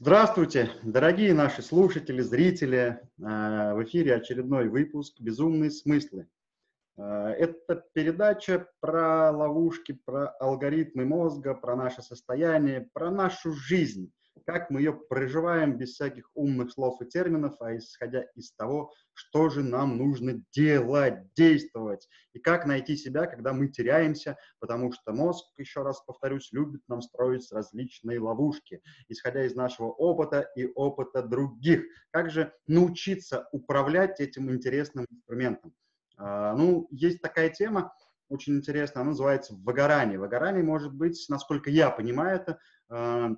Здравствуйте, дорогие наши слушатели, зрители. Э, в эфире очередной выпуск «Безумные смыслы». Э, это передача про ловушки, про алгоритмы мозга, про наше состояние, про нашу жизнь как мы ее проживаем без всяких умных слов и терминов, а исходя из того, что же нам нужно делать, действовать, и как найти себя, когда мы теряемся, потому что мозг, еще раз повторюсь, любит нам строить различные ловушки, исходя из нашего опыта и опыта других. Как же научиться управлять этим интересным инструментом? А, ну, есть такая тема, очень интересная, она называется выгорание. Выгорание может быть, насколько я понимаю это, а,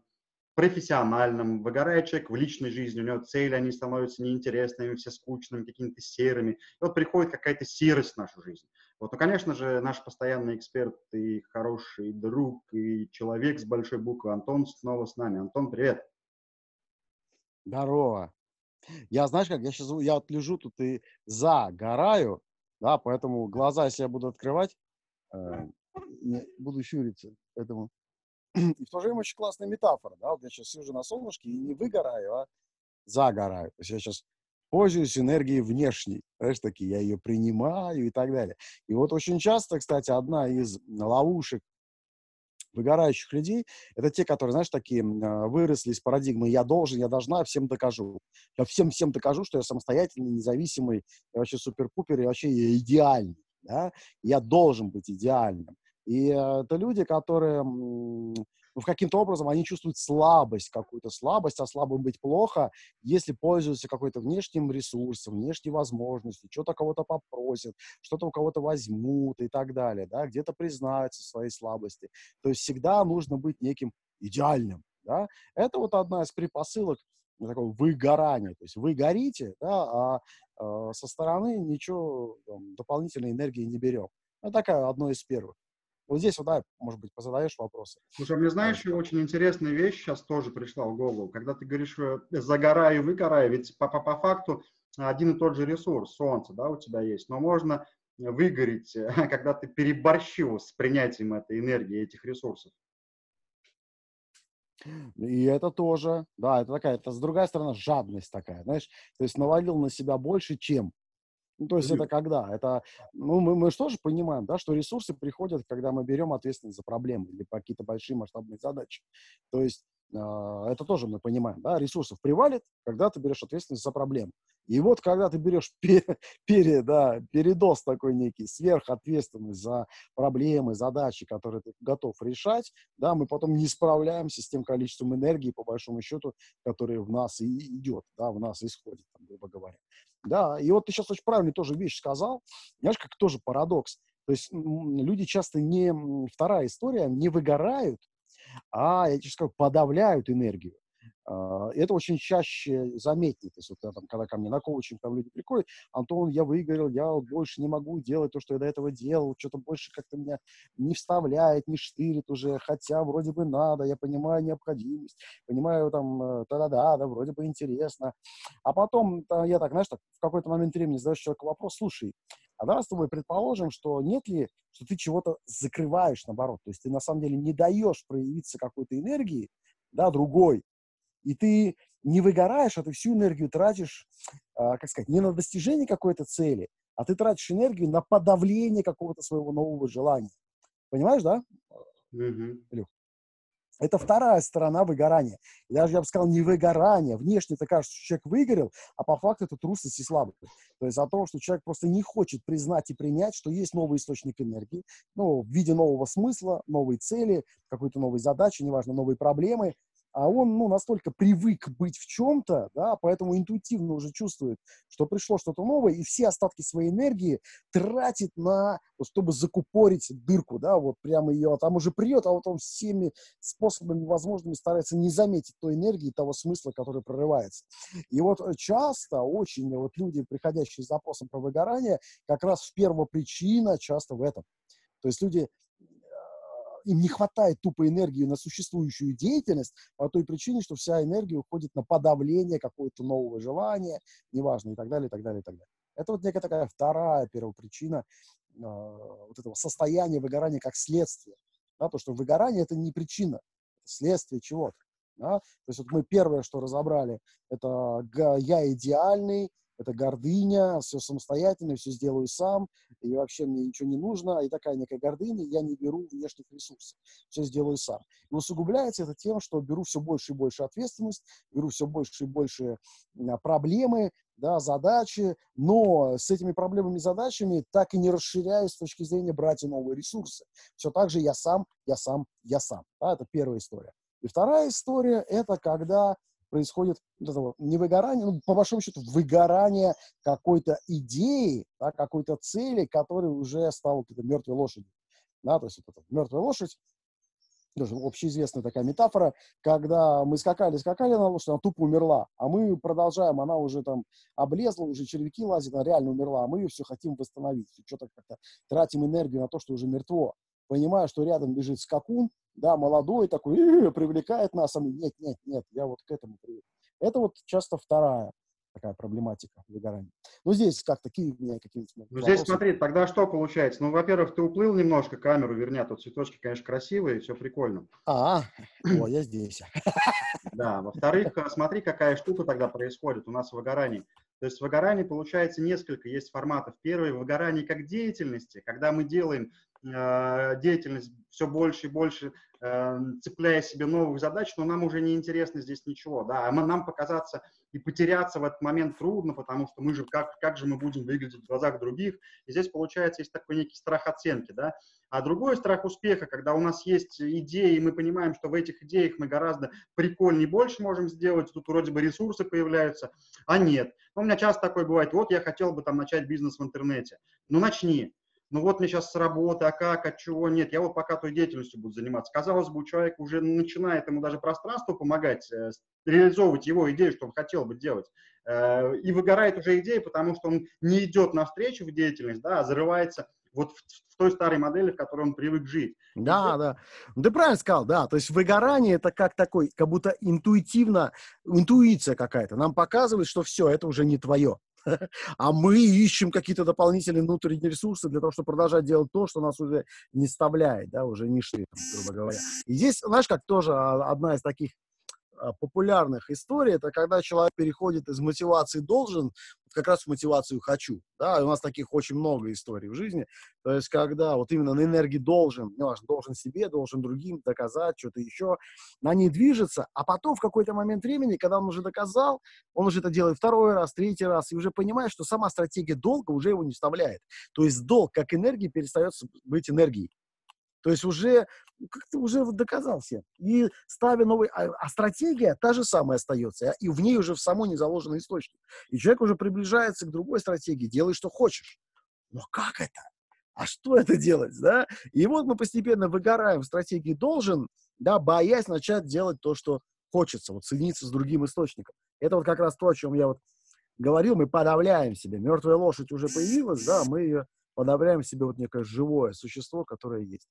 профессиональном, выгорает человек в личной жизни, у него цели, они становятся неинтересными, все скучными, какими-то серыми. И вот приходит какая-то серость в нашу жизнь. Вот, ну, конечно же, наш постоянный эксперт и хороший друг, и человек с большой буквы Антон снова с нами. Антон, привет. Здорово. Я, знаешь как, я сейчас, я вот лежу тут и загораю, да, поэтому глаза, если я буду открывать, э, буду щуриться, поэтому и в то же время очень классная метафора, да, вот я сейчас сижу на солнышке и не выгораю, а загораю. То есть я сейчас пользуюсь энергией внешней, знаешь, такие, я ее принимаю и так далее. И вот очень часто, кстати, одна из ловушек выгорающих людей, это те, которые, знаешь, такие а, выросли из парадигмы «я должен, я должна, всем докажу». Я всем-всем докажу, что я самостоятельный, независимый, я вообще супер-пупер, и вообще я идеальный. Да? Я должен быть идеальным. И это люди, которые ну, каким-то образом они чувствуют слабость, какую-то слабость, а слабым быть плохо, если пользуются какой-то внешним ресурсом, внешней возможностью, что-то кого-то попросят, что-то у кого-то возьмут и так далее, да, где-то признаются в своей слабости. То есть всегда нужно быть неким идеальным, да. Это вот одна из предпосылок такого выгорания. То есть вы горите, да, а, а со стороны ничего там, дополнительной энергии не берем. Это такая одно из первых. Вот здесь вот, да, может быть, позадаешь вопросы. Слушай, а мне знаешь, очень интересная вещь сейчас тоже пришла в голову. Когда ты говоришь э, загораю, выгораю, ведь по, по, по факту один и тот же ресурс, солнце, да, у тебя есть, но можно выгореть, когда ты переборщил с принятием этой энергии, этих ресурсов. И это тоже, да, это такая, это с другой стороны жадность такая, знаешь, то есть навалил на себя больше, чем. Ну, то есть это когда? Это, ну, мы, мы же понимаем, да, что ресурсы приходят, когда мы берем ответственность за проблемы или какие-то большие масштабные задачи. То есть э, это тоже мы понимаем, да, ресурсов привалит, когда ты берешь ответственность за проблему. И вот когда ты берешь пере, пере, да, передоз такой некий, сверхответственность за проблемы, задачи, которые ты готов решать, да, мы потом не справляемся с тем количеством энергии, по большому счету, которое в нас и идет, да, в нас исходит, там, грубо говоря. Да, и вот ты сейчас очень правильную тоже вещь сказал. Знаешь, как тоже парадокс. То есть люди часто не, вторая история, не выгорают, а, я тебе скажу, подавляют энергию. Uh, это очень чаще заметнее. То есть, вот, там, когда ко мне на коучинг там люди приходят, Антон, я выиграл, я больше не могу делать то, что я до этого делал, что-то больше как-то меня не вставляет, не штырит уже, хотя вроде бы надо, я понимаю необходимость, понимаю там, э, да-да-да, да, вроде бы интересно. А потом я так, знаешь, так, в какой-то момент времени задаешь человеку вопрос, слушай, а давай с тобой предположим, что нет ли, что ты чего-то закрываешь, наоборот, то есть ты на самом деле не даешь проявиться какой-то энергии, да, другой, и ты не выгораешь, а ты всю энергию тратишь, а, как сказать, не на достижение какой-то цели, а ты тратишь энергию на подавление какого-то своего нового желания. Понимаешь, да? Mm-hmm. Илюх? Это вторая сторона выгорания. И даже, я бы сказал, не выгорание. Внешне это кажется, что человек выгорел, а по факту это трусость и слабость. То есть о том, что человек просто не хочет признать и принять, что есть новый источник энергии, ну, в виде нового смысла, новой цели, какой-то новой задачи, неважно, новой проблемы, а он, ну, настолько привык быть в чем-то, да, поэтому интуитивно уже чувствует, что пришло что-то новое, и все остатки своей энергии тратит на, вот, чтобы закупорить дырку, да, вот прямо ее, а там уже придет, а вот он всеми способами возможными старается не заметить той энергии, того смысла, который прорывается. И вот часто очень вот люди, приходящие с запросом про выгорание, как раз в первопричина часто в этом. То есть люди им не хватает тупо энергии на существующую деятельность по той причине, что вся энергия уходит на подавление какого-то нового желания, неважно, и так далее, и так далее, и так далее. Это вот некая такая вторая первопричина э, вот этого состояния выгорания как следствие. Да, то, что выгорание – это не причина, это следствие чего-то. Да? То есть вот мы первое, что разобрали, это я идеальный, это гордыня, все самостоятельно, все сделаю сам, и вообще мне ничего не нужно, и такая некая гордыня, я не беру внешних ресурсов, все сделаю сам. И усугубляется это тем, что беру все больше и больше ответственность, беру все больше и больше проблемы, да, задачи, но с этими проблемами и задачами так и не расширяюсь с точки зрения брать новые ресурсы. Все так же я сам, я сам, я сам. Да, это первая история. И вторая история – это когда происходит вот не выгорание, ну, по большому счету, выгорание какой-то идеи, да, какой-то цели, которая уже стала мертвой лошадью. Да, то есть вот эта мертвая лошадь, тоже общеизвестная такая метафора, когда мы скакали, скакали на лошадь, она тупо умерла, а мы продолжаем, она уже там облезла, уже червяки лазят, она реально умерла, а мы ее все хотим восстановить, что-то как-то тратим энергию на то, что уже мертво, понимая, что рядом лежит скакун, да, молодой такой, привлекает нас, а мы, нет, нет, нет, я вот к этому привык. Это вот часто вторая такая проблематика выгорания. Ну, здесь как такие у меня какие-то Ну, здесь смотри, тогда что получается? Ну, во-первых, ты уплыл немножко, камеру верни, а тут цветочки, конечно, красивые, все прикольно. А, о, я здесь. Да, во-вторых, смотри, какая штука тогда происходит у нас в выгорании. То есть в выгорании получается несколько, есть форматов. Первый – выгорание как деятельности, когда мы делаем э, деятельность все больше и больше, э, цепляя себе новых задач, но нам уже не интересно здесь ничего, да, а нам показаться и потеряться в этот момент трудно, потому что мы же, как, как же мы будем выглядеть в глазах других, и здесь, получается, есть такой некий страх оценки, да, а другой страх успеха, когда у нас есть идеи, и мы понимаем, что в этих идеях мы гораздо прикольнее больше можем сделать, тут вроде бы ресурсы появляются, а нет. Ну, у меня часто такое бывает, вот я хотел бы там начать бизнес в интернете, ну начни, ну вот мне сейчас с работы, а как, от чего, нет, я вот пока той деятельностью буду заниматься. Казалось бы, у человека уже начинает ему даже пространство помогать, э, реализовывать его идею, что он хотел бы делать. Э, и выгорает уже идея, потому что он не идет навстречу в деятельность, да, а зарывается вот в, в той старой модели, в которой он привык жить. Да, да. Ну, ты правильно сказал, да. То есть выгорание это как такой, как будто интуитивно, интуиция какая-то. Нам показывает, что все, это уже не твое. а мы ищем какие-то дополнительные внутренние ресурсы для того, чтобы продолжать делать то, что нас уже не вставляет, да, уже не шли, грубо говоря. И здесь, знаешь, как тоже а, одна из таких популярных историй, это когда человек переходит из мотивации «должен» как раз в мотивацию «хочу». Да, у нас таких очень много историй в жизни. То есть, когда вот именно на энергии «должен», не важно, должен себе, должен другим доказать, что-то еще, на ней движется, а потом в какой-то момент времени, когда он уже доказал, он уже это делает второй раз, третий раз, и уже понимает, что сама стратегия долга уже его не вставляет. То есть долг как энергия перестает быть энергией. То есть уже как-то уже доказал всем. И ставя новый... А, а стратегия та же самая остается. И в ней уже в самой не заложен источник. И человек уже приближается к другой стратегии. Делай, что хочешь. Но как это? А что это делать, да? И вот мы постепенно выгораем в стратегии «должен», да, боясь начать делать то, что хочется, вот соединиться с другим источником. Это вот как раз то, о чем я вот говорил, мы подавляем себе. Мертвая лошадь уже появилась, да, мы ее подавляем себе вот некое живое существо, которое есть.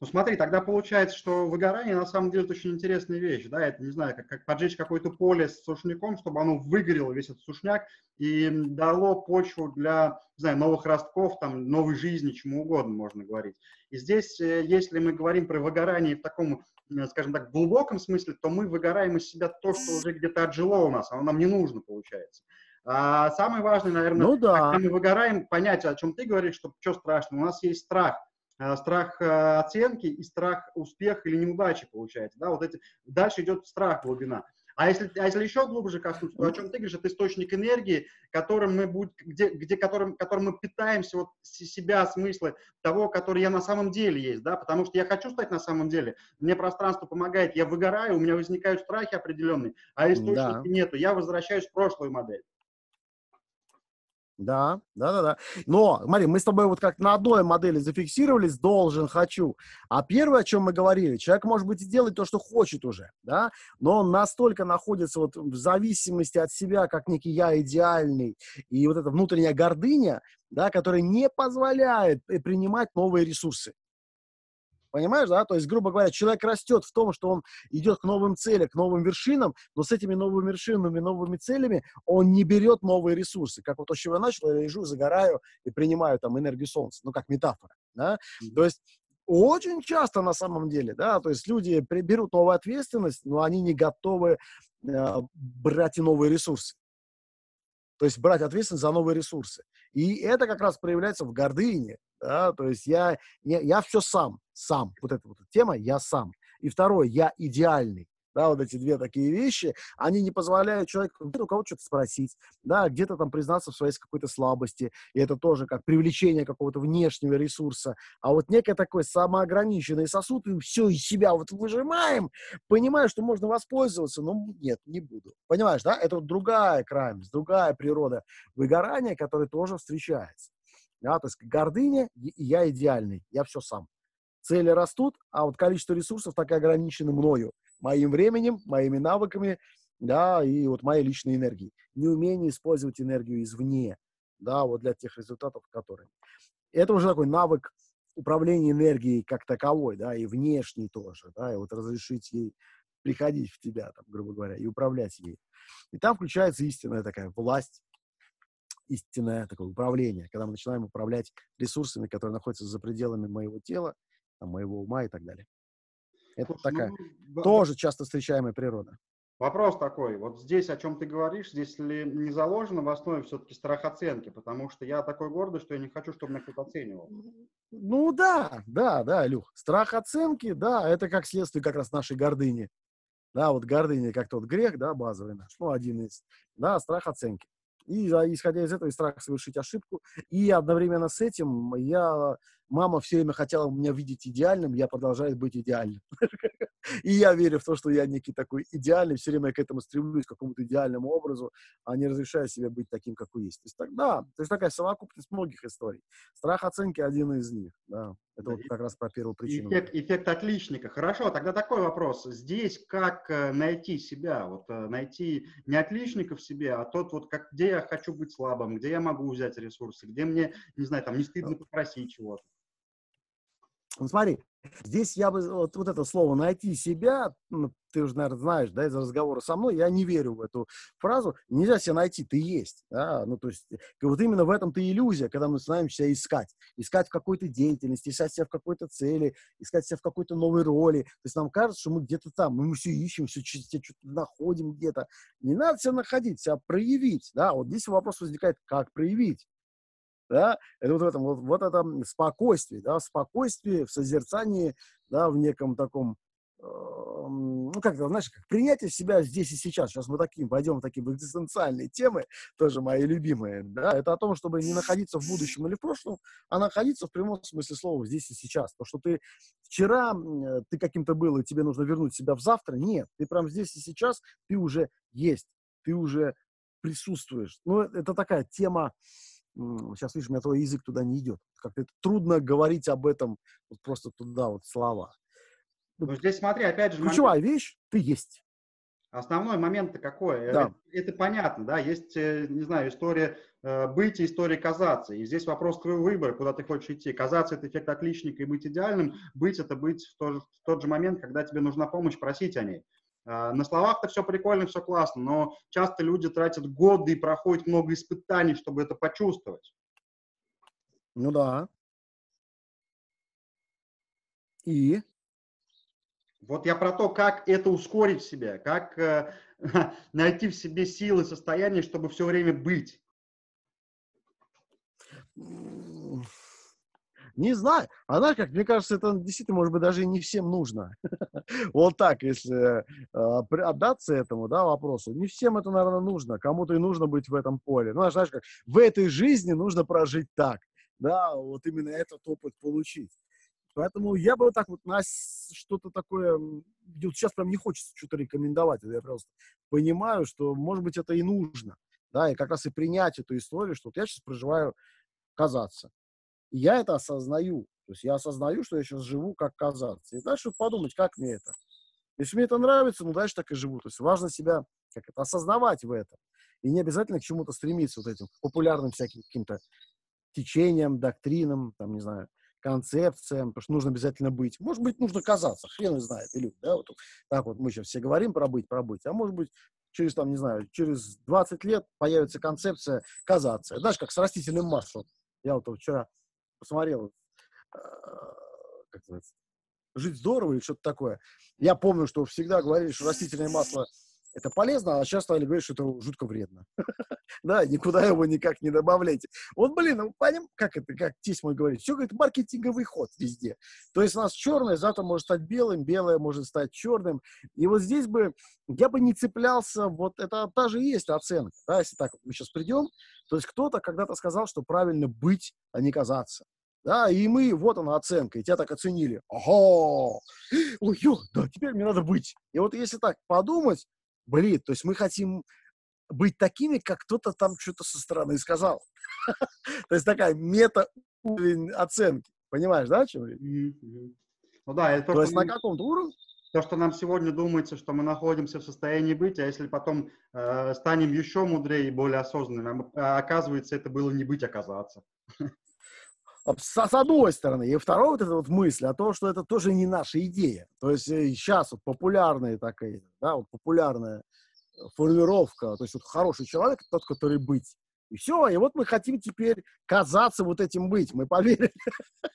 Ну смотри, тогда получается, что выгорание на самом деле это очень интересная вещь, да, это, не знаю, как, как поджечь какое-то поле с сушняком, чтобы оно выгорело, весь этот сушняк, и дало почву для, не знаю, новых ростков, там, новой жизни, чему угодно можно говорить. И здесь, э, если мы говорим про выгорание в таком, скажем так, глубоком смысле, то мы выгораем из себя то, что уже где-то отжило у нас, оно нам не нужно, получается. А самое важное, наверное, ну, да. когда мы выгораем, понять, о чем ты говоришь, что что страшно, у нас есть страх страх э, оценки и страх успеха или неудачи получается, да, вот эти, дальше идет страх глубина. А если, а если еще глубже коснуться, то о чем ты говоришь, это источник энергии, которым мы будем, где, где которым, которым мы питаемся вот себя, смыслы того, который я на самом деле есть, да, потому что я хочу стать на самом деле, мне пространство помогает, я выгораю, у меня возникают страхи определенные, а источника да. нету, я возвращаюсь в прошлую модель. Да, да, да, да. Но, смотри, мы с тобой вот как на одной модели зафиксировались, должен, хочу. А первое, о чем мы говорили, человек может быть и делать то, что хочет уже, да, но он настолько находится вот в зависимости от себя, как некий я идеальный, и вот эта внутренняя гордыня, да, которая не позволяет принимать новые ресурсы. Понимаешь, да? То есть, грубо говоря, человек растет в том, что он идет к новым целям, к новым вершинам, но с этими новыми вершинами, новыми целями он не берет новые ресурсы. Как вот то, с чего я начал, я лежу, загораю и принимаю там энергию солнца, ну, как метафора, да? Mm-hmm. То есть Очень часто на самом деле, да, то есть люди берут новую ответственность, но они не готовы э, брать и новые ресурсы. То есть брать ответственность за новые ресурсы. И это как раз проявляется в гордыне, да, то есть я, я, я все сам, сам, вот эта вот тема, я сам. И второе, я идеальный да, вот эти две такие вещи, они не позволяют человеку у кого-то что-то спросить, да, где-то там признаться в своей какой-то слабости, и это тоже как привлечение какого-то внешнего ресурса, а вот некое такой самоограниченный сосуд, и все из себя вот выжимаем, понимаю, что можно воспользоваться, но нет, не буду. Понимаешь, да, это вот другая крайность, другая природа выгорания, которая тоже встречается. Да, то есть гордыня, я идеальный, я все сам. Цели растут, а вот количество ресурсов так и ограничено мною моим временем, моими навыками, да, и вот моей личной энергией. Неумение использовать энергию извне, да, вот для тех результатов, которые. Это уже такой навык управления энергией как таковой, да, и внешней тоже, да, и вот разрешить ей приходить в тебя, там, грубо говоря, и управлять ей. И там включается истинная такая власть, истинное такое управление, когда мы начинаем управлять ресурсами, которые находятся за пределами моего тела, там, моего ума и так далее. Это Слушай, такая ну, тоже часто встречаемая природа. Вопрос такой, вот здесь, о чем ты говоришь, здесь ли не заложено в основе все-таки страх оценки, потому что я такой гордый, что я не хочу, чтобы меня кто-то оценивал. Ну да, да, да, Люх, страх оценки, да, это как следствие как раз нашей гордыни. Да, вот гордыня как тот грех, да, базовый наш, ну, один из, да, страх оценки. И исходя из этого, и страх совершить ошибку. И одновременно с этим я мама все время хотела меня видеть идеальным, я продолжаю быть идеальным. И я верю в то, что я некий такой идеальный, все время к этому стремлюсь, к какому-то идеальному образу, а не разрешаю себе быть таким, какой есть. То есть, так, да, то есть такая совокупность многих историй. Страх оценки один из них, да. Это вот как раз про первую причину. Эффект, эффект отличника. Хорошо, тогда такой вопрос. Здесь как э, найти себя? Вот э, найти не отличника в себе, а тот вот, как, где я хочу быть слабым, где я могу взять ресурсы, где мне, не знаю, там не стыдно попросить чего-то. Ну, смотри, здесь я бы вот, вот это слово «найти себя», ну, ты уже, наверное, знаешь, да, из разговора со мной, я не верю в эту фразу. Нельзя себя найти, ты есть. Да? Ну, то есть, вот именно в этом-то иллюзия, когда мы начинаем себя искать. Искать в какой-то деятельности, искать себя в какой-то цели, искать себя в какой-то новой роли. То есть нам кажется, что мы где-то там, мы все ищем, все что-то находим где-то. Не надо себя находить, себя проявить. Да? Вот здесь вопрос возникает, как проявить да, это вот в этом, вот, вот это спокойствие, да, спокойствие в созерцании, да, в неком таком, э, ну, как это, знаешь, как принятие себя здесь и сейчас. Сейчас мы таким, пойдем в такие экзистенциальные темы, тоже мои любимые, да, это о том, чтобы не находиться в будущем или в прошлом, а находиться в прямом смысле слова здесь и сейчас. То, что ты вчера, ты каким-то был, и тебе нужно вернуть себя в завтра, нет, ты прям здесь и сейчас, ты уже есть, ты уже присутствуешь. Ну, это такая тема, сейчас, видишь, у меня твой язык туда не идет. Как-то трудно говорить об этом вот просто туда вот слова. Ну, ну здесь смотри, опять же... Ключевая момент... вещь – ты есть. Основной момент-то какой? Э, да. Это, это понятно, да, есть, э, не знаю, история э, быть и история казаться. И здесь вопрос твоего выбора, куда ты хочешь идти. Казаться – это эффект отличника и быть идеальным. Быть – это быть в тот, в тот же момент, когда тебе нужна помощь, просить о ней. А, на словах-то все прикольно, все классно, но часто люди тратят годы и проходят много испытаний, чтобы это почувствовать. Ну да. И? Вот я про то, как это ускорить в себе, как э, найти в себе силы, состояние, чтобы все время быть. Не знаю. А знаешь, как, мне кажется, это действительно, может быть, даже не всем нужно. Вот так, если э, отдаться этому, да, вопросу. Не всем это, наверное, нужно. Кому-то и нужно быть в этом поле. Ну, знаешь, как, в этой жизни нужно прожить так. Да, вот именно этот опыт получить. Поэтому я бы вот так вот на что-то такое... Вот сейчас прям не хочется что-то рекомендовать. Я просто понимаю, что, может быть, это и нужно. Да, и как раз и принять эту историю, что вот я сейчас проживаю казаться. И я это осознаю. То есть я осознаю, что я сейчас живу как казаться. И дальше подумать, как мне это. Если мне это нравится, ну дальше так и живу. То есть важно себя как это, осознавать в этом. И не обязательно к чему-то стремиться, вот этим популярным всяким каким-то течениям, доктринам, там, не знаю, концепциям, потому что нужно обязательно быть. Может быть, нужно казаться, хрен знает, или да, вот так вот мы сейчас все говорим про быть, про быть, а может быть, через, там, не знаю, через 20 лет появится концепция казаться. Знаешь, как с растительным маслом. Я вот вчера посмотрел, э, как называется, жить здорово или что-то такое. Я помню, что всегда говорили, что растительное масло это полезно, а сейчас стали говорить, что это жутко вредно. да, никуда его никак не добавляйте. Вот, блин, ну, поним, как это, как тесть мой говорит, все, говорит, маркетинговый ход везде. То есть у нас черное завтра может стать белым, белое может стать черным. И вот здесь бы я бы не цеплялся, вот это та же есть оценка, да, если так мы сейчас придем, то есть кто-то когда-то сказал, что правильно быть, а не казаться. Да, и мы, вот она оценка, и тебя так оценили. Ага, ой, ё, да, теперь мне надо быть. И вот если так подумать, блин, то есть мы хотим быть такими, как кто-то там что-то со стороны сказал. То есть такая мета-уровень оценки. Понимаешь, да, чем? Ну да, это то, есть на каком-то уровне? То, что нам сегодня думается, что мы находимся в состоянии быть, а если потом э, станем еще мудрее и более осознанными, а оказывается, это было не быть, оказаться. С, с одной стороны. И второе, вот эта вот мысль о том, что это тоже не наша идея. То есть сейчас э, вот популярная такая, да, вот популярная формировка, то есть вот хороший человек, тот, который быть. И все, и вот мы хотим теперь казаться вот этим быть. Мы поверили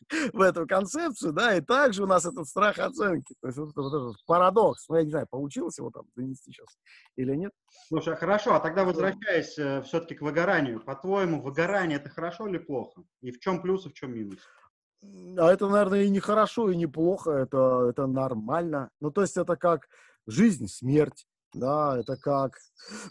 в эту концепцию, да, и также у нас этот страх оценки. То есть вот, вот этот парадокс. Ну, я не знаю, получилось его там донести сейчас или нет. Слушай, а хорошо, а тогда возвращаясь э, все-таки к выгоранию. По-твоему, выгорание это хорошо или плохо? И в чем плюс, и в чем минус? А это, наверное, и не хорошо, и не плохо, это, это нормально. Ну, то есть это как жизнь, смерть да, это как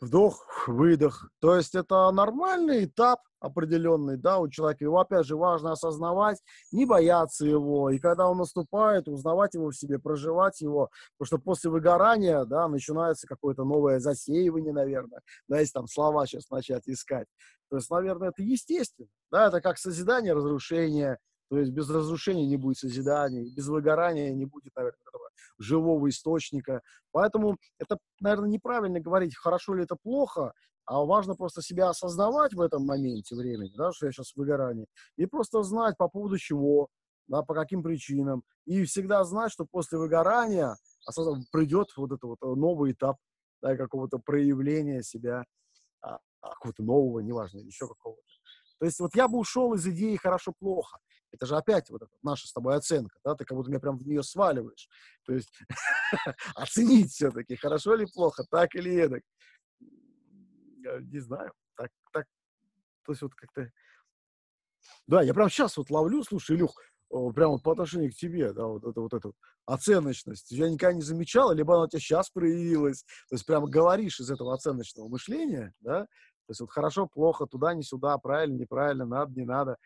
вдох, выдох. То есть это нормальный этап определенный, да, у человека. Его, опять же, важно осознавать, не бояться его. И когда он наступает, узнавать его в себе, проживать его. Потому что после выгорания, да, начинается какое-то новое засеивание, наверное. Да, если там слова сейчас начать искать. То есть, наверное, это естественно. Да, это как созидание, разрушение. То есть без разрушения не будет созидания, без выгорания не будет, наверное, живого источника. Поэтому это, наверное, неправильно говорить, хорошо ли это плохо, а важно просто себя осознавать в этом моменте времени, да, что я сейчас в выгорании, и просто знать по поводу чего, да, по каким причинам. И всегда знать, что после выгорания придет вот этот вот новый этап да, какого-то проявления себя, а, а, какого-то нового, неважно, еще какого-то. То есть вот я бы ушел из идеи хорошо-плохо. Это же опять вот наша с тобой оценка, да, ты как будто меня прям в нее сваливаешь. То есть оценить все-таки, хорошо или плохо, так или эдак. Не знаю, так, так, то есть вот как-то... Да, я прям сейчас вот ловлю, слушай, Илюх, прямо вот по отношению к тебе, да, вот это вот эту оценочность. Я никогда не замечала, либо она у тебя сейчас проявилась. То есть прямо говоришь из этого оценочного мышления, да, то есть вот хорошо, плохо, туда, не сюда, правильно, неправильно, надо, не надо.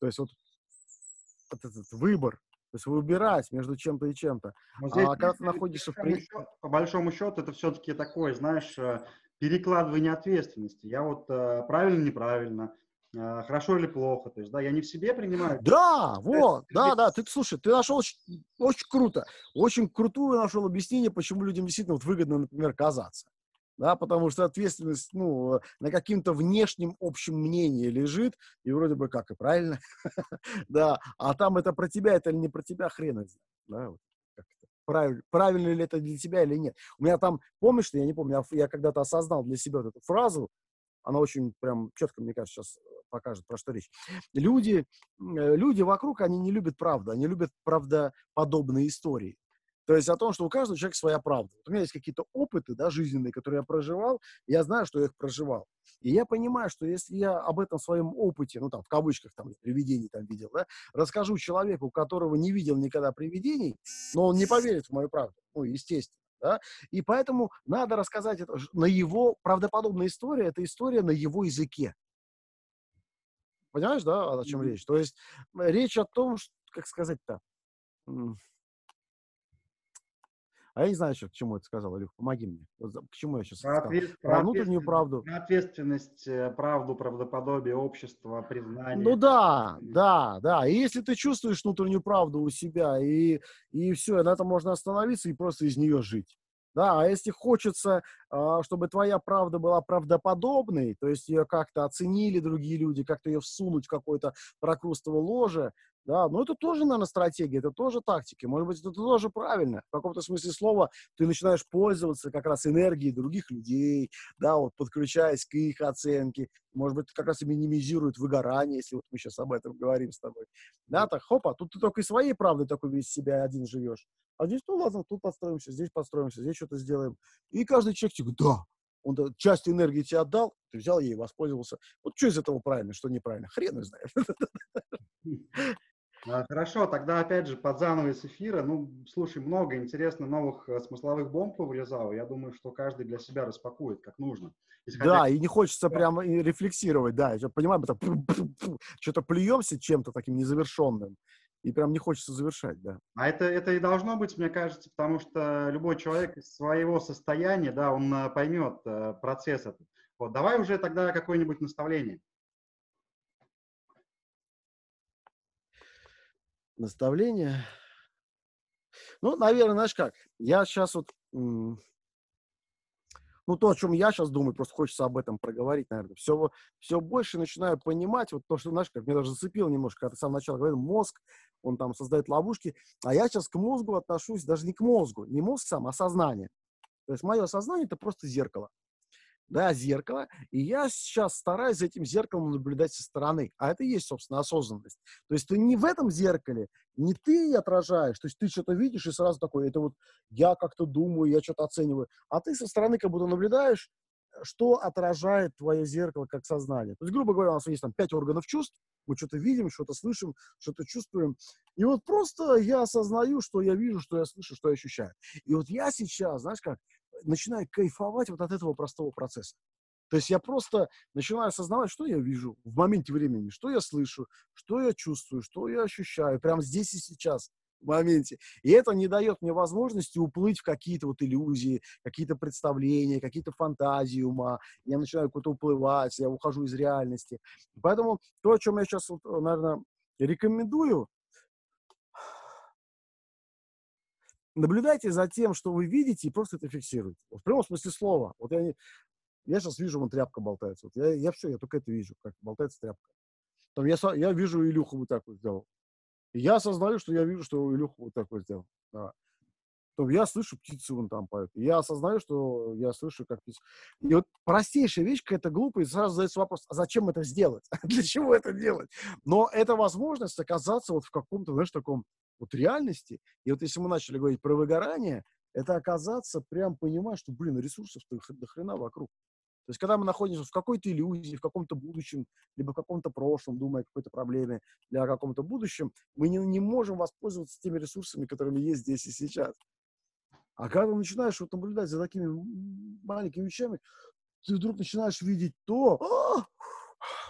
То есть вот этот выбор, то есть выбирать между чем-то и чем-то. А когда ты находишься по в... Счету, по большому счету, это все-таки такое, знаешь, э, перекладывание ответственности. Я вот э, правильно, неправильно, э, хорошо или плохо. То есть, да, я не в себе принимаю. Да, вот, да, да. Ты, слушай, ты нашел очень, очень круто, очень крутую нашел объяснение, почему людям действительно вот выгодно, например, казаться да, потому что ответственность, ну, на каким-то внешнем общем мнении лежит, и вроде бы как и правильно, да, а там это про тебя, это или не про тебя, хрен знает, да, правильно, правильно ли это для тебя или нет. У меня там, помнишь, я не помню, я, я когда-то осознал для себя вот эту фразу, она очень прям четко, мне кажется, сейчас покажет, про что речь. Люди, люди вокруг, они не любят правду, они любят правдоподобные истории. То есть о том, что у каждого человека своя правда. Вот у меня есть какие-то опыты да, жизненные, которые я проживал, я знаю, что я их проживал. И я понимаю, что если я об этом своем опыте, ну там в кавычках, там привидений там видел, да, расскажу человеку, которого не видел никогда привидений, но он не поверит в мою правду, ну, естественно. Да? И поэтому надо рассказать это на его правдоподобная история, это история на его языке. Понимаешь, да, о чем mm-hmm. речь? То есть речь о том, что, как сказать-то, а я не знаю, что, к чему это сказал, Илюх, помоги мне. Вот, к чему я сейчас про сказал? Ответ, про, про внутреннюю правду. Про ответственность, э, правду, правдоподобие общества, признание. Ну да, да, да. И если ты чувствуешь внутреннюю правду у себя, и, и все, на этом можно остановиться и просто из нее жить. Да, а если хочется, а, чтобы твоя правда была правдоподобной, то есть ее как-то оценили другие люди, как-то ее всунуть в какое-то прокрустово ложе, Да, но это тоже, наверное, стратегия, это тоже тактики. Может быть, это тоже правильно. В каком-то смысле слова ты начинаешь пользоваться как раз энергией других людей, да, вот подключаясь к их оценке. Может быть, как раз и минимизирует выгорание, если вот мы сейчас об этом говорим с тобой. Да, так, хопа, тут ты только и своей правдой такой весь себя один живешь. А здесь, ну ладно, тут подстроимся, здесь подстроимся, здесь что-то сделаем. И каждый человек говорит, да, он часть энергии тебе отдал, ты взял ей, воспользовался. Вот что из этого правильно, что неправильно? Хрен знает. А, хорошо, тогда опять же под занавес эфира, ну, слушай, много интересно новых э, смысловых бомб вылезало, я думаю, что каждый для себя распакует как нужно. Если да, и не хочется прямо рефлексировать, да, я понимаю, это что-то плюемся чем-то таким незавершенным, и прям не хочется завершать, да. А это, это и должно быть, мне кажется, потому что любой человек из своего состояния, да, он э, поймет э, процесс этот. Вот, давай уже тогда какое-нибудь наставление. Наставление. Ну, наверное, знаешь как, я сейчас вот, ну, то, о чем я сейчас думаю, просто хочется об этом проговорить, наверное. Все, все больше начинаю понимать, вот то, что, знаешь, как меня даже зацепило немножко, когда ты сам начал говорил, мозг, он там создает ловушки, а я сейчас к мозгу отношусь даже не к мозгу, не мозг сам, а сознание. То есть мое сознание – это просто зеркало да, зеркало, и я сейчас стараюсь за этим зеркалом наблюдать со стороны, а это и есть, собственно, осознанность. То есть ты не в этом зеркале, не ты отражаешь, то есть ты что-то видишь и сразу такой, это вот я как-то думаю, я что-то оцениваю, а ты со стороны как будто наблюдаешь, что отражает твое зеркало как сознание. То есть, грубо говоря, у нас есть там пять органов чувств, мы что-то видим, что-то слышим, что-то чувствуем. И вот просто я осознаю, что я вижу, что я слышу, что я ощущаю. И вот я сейчас, знаешь как, начинаю кайфовать вот от этого простого процесса. То есть я просто начинаю осознавать, что я вижу в моменте времени, что я слышу, что я чувствую, что я ощущаю, прямо здесь и сейчас, в моменте. И это не дает мне возможности уплыть в какие-то вот иллюзии, какие-то представления, какие-то фантазии ума. Я начинаю куда-то уплывать, я ухожу из реальности. Поэтому то, о чем я сейчас, вот, наверное, рекомендую, наблюдайте за тем, что вы видите, и просто это фиксируйте. В прямом смысле слова. Вот я, я сейчас вижу, вон тряпка болтается. Вот я, я все, я только это вижу, как болтается тряпка. Там я, я вижу Илюху вот так вот сделал. Я осознаю, что я вижу, что Илюха вот так вот сделал. Да. То я слышу птицы вон там поют. И я осознаю, что я слышу, как птицы. И вот простейшая вещь, какая-то глупая, и сразу задается вопрос, а зачем это сделать? Для чего это делать? Но это возможность оказаться вот в каком-то, знаешь, таком вот реальности. И вот если мы начали говорить про выгорание, это оказаться прям понимать, что, блин, ресурсов-то до хрена вокруг. То есть, когда мы находимся в какой-то иллюзии, в каком-то будущем, либо в каком-то прошлом, думая о какой-то проблеме для каком-то будущем, мы не, не можем воспользоваться теми ресурсами, которыми есть здесь и сейчас. А когда начинаешь вот наблюдать за такими маленькими вещами, ты вдруг начинаешь видеть то, «А,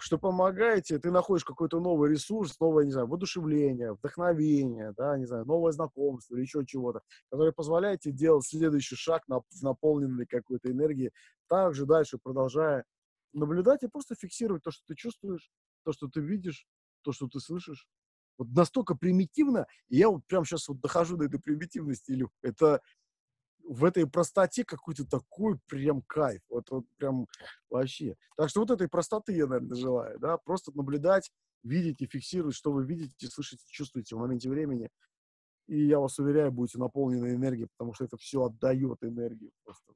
что помогает тебе, ты находишь какой-то новый ресурс, новое, не знаю, воодушевление, вдохновение, да, не знаю, новое знакомство или еще чего-то, которое позволяет тебе делать следующий шаг, на, наполненный какой-то энергией, также дальше продолжая наблюдать и просто фиксировать то, что ты чувствуешь, то, что ты видишь, то, что ты слышишь. Вот настолько примитивно, и я вот прям сейчас вот дохожу до этой примитивности, Илюх. Это в этой простоте какой-то такой прям кайф. Вот, вот прям вообще. Так что вот этой простоты я, наверное, желаю, да, просто наблюдать, видеть и фиксировать, что вы видите, слышите, чувствуете в моменте времени. И я вас уверяю, будете наполнены энергией, потому что это все отдает энергию просто.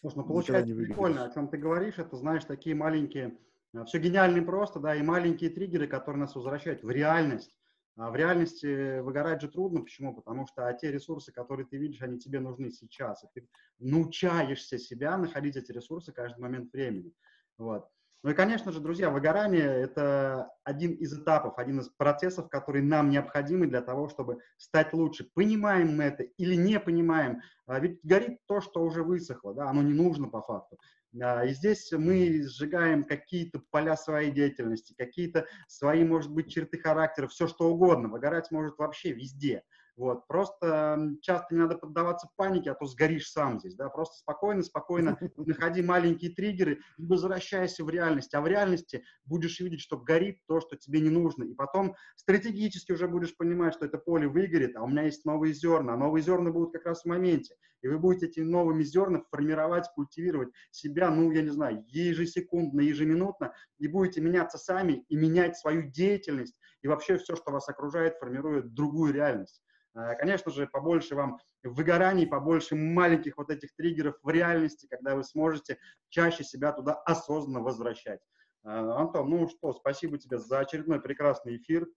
Слушай, ну получается прикольно, о чем ты говоришь, это, знаешь, такие маленькие, э, все гениально просто, да, и маленькие триггеры, которые нас возвращают в реальность. А в реальности выгорать же трудно. Почему? Потому что а те ресурсы, которые ты видишь, они тебе нужны сейчас. И ты научаешься себя находить эти ресурсы каждый момент времени. Вот. Ну и, конечно же, друзья, выгорание – это один из этапов, один из процессов, которые нам необходимы для того, чтобы стать лучше. Понимаем мы это или не понимаем, а ведь горит то, что уже высохло, да, оно не нужно по факту. И здесь мы сжигаем какие-то поля своей деятельности, какие-то свои, может быть, черты характера, все что угодно. Выгорать может вообще везде. Вот. Просто часто не надо поддаваться панике, а то сгоришь сам здесь. Да? Просто спокойно, спокойно находи маленькие триггеры и возвращайся в реальность. А в реальности будешь видеть, что горит то, что тебе не нужно. И потом стратегически уже будешь понимать, что это поле выгорит, а у меня есть новые зерна. А новые зерна будут как раз в моменте. И вы будете этими новыми зернами формировать, культивировать себя, ну, я не знаю, ежесекундно, ежеминутно, и будете меняться сами и менять свою деятельность и вообще все, что вас окружает, формирует другую реальность. Э, конечно же, побольше вам выгораний, побольше маленьких вот этих триггеров в реальности, когда вы сможете чаще себя туда осознанно возвращать. Э, Антон, ну что, спасибо тебе за очередной прекрасный эфир.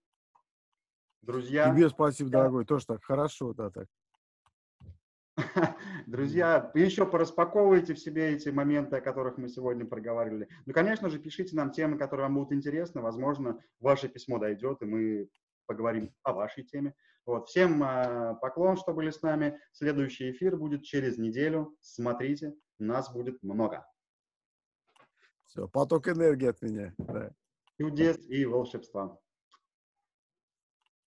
Друзья. Тебе спасибо, дорогой, тоже так хорошо, да, так. Друзья, еще пораспаковывайте в себе эти моменты, о которых мы сегодня проговаривали. Ну, конечно же, пишите нам темы, которые вам будут интересны. Возможно, ваше письмо дойдет, и мы поговорим о вашей теме. Вот. Всем э, поклон, что были с нами. Следующий эфир будет через неделю. Смотрите, нас будет много. Все, поток энергии от меня. Да. Чудес и волшебства.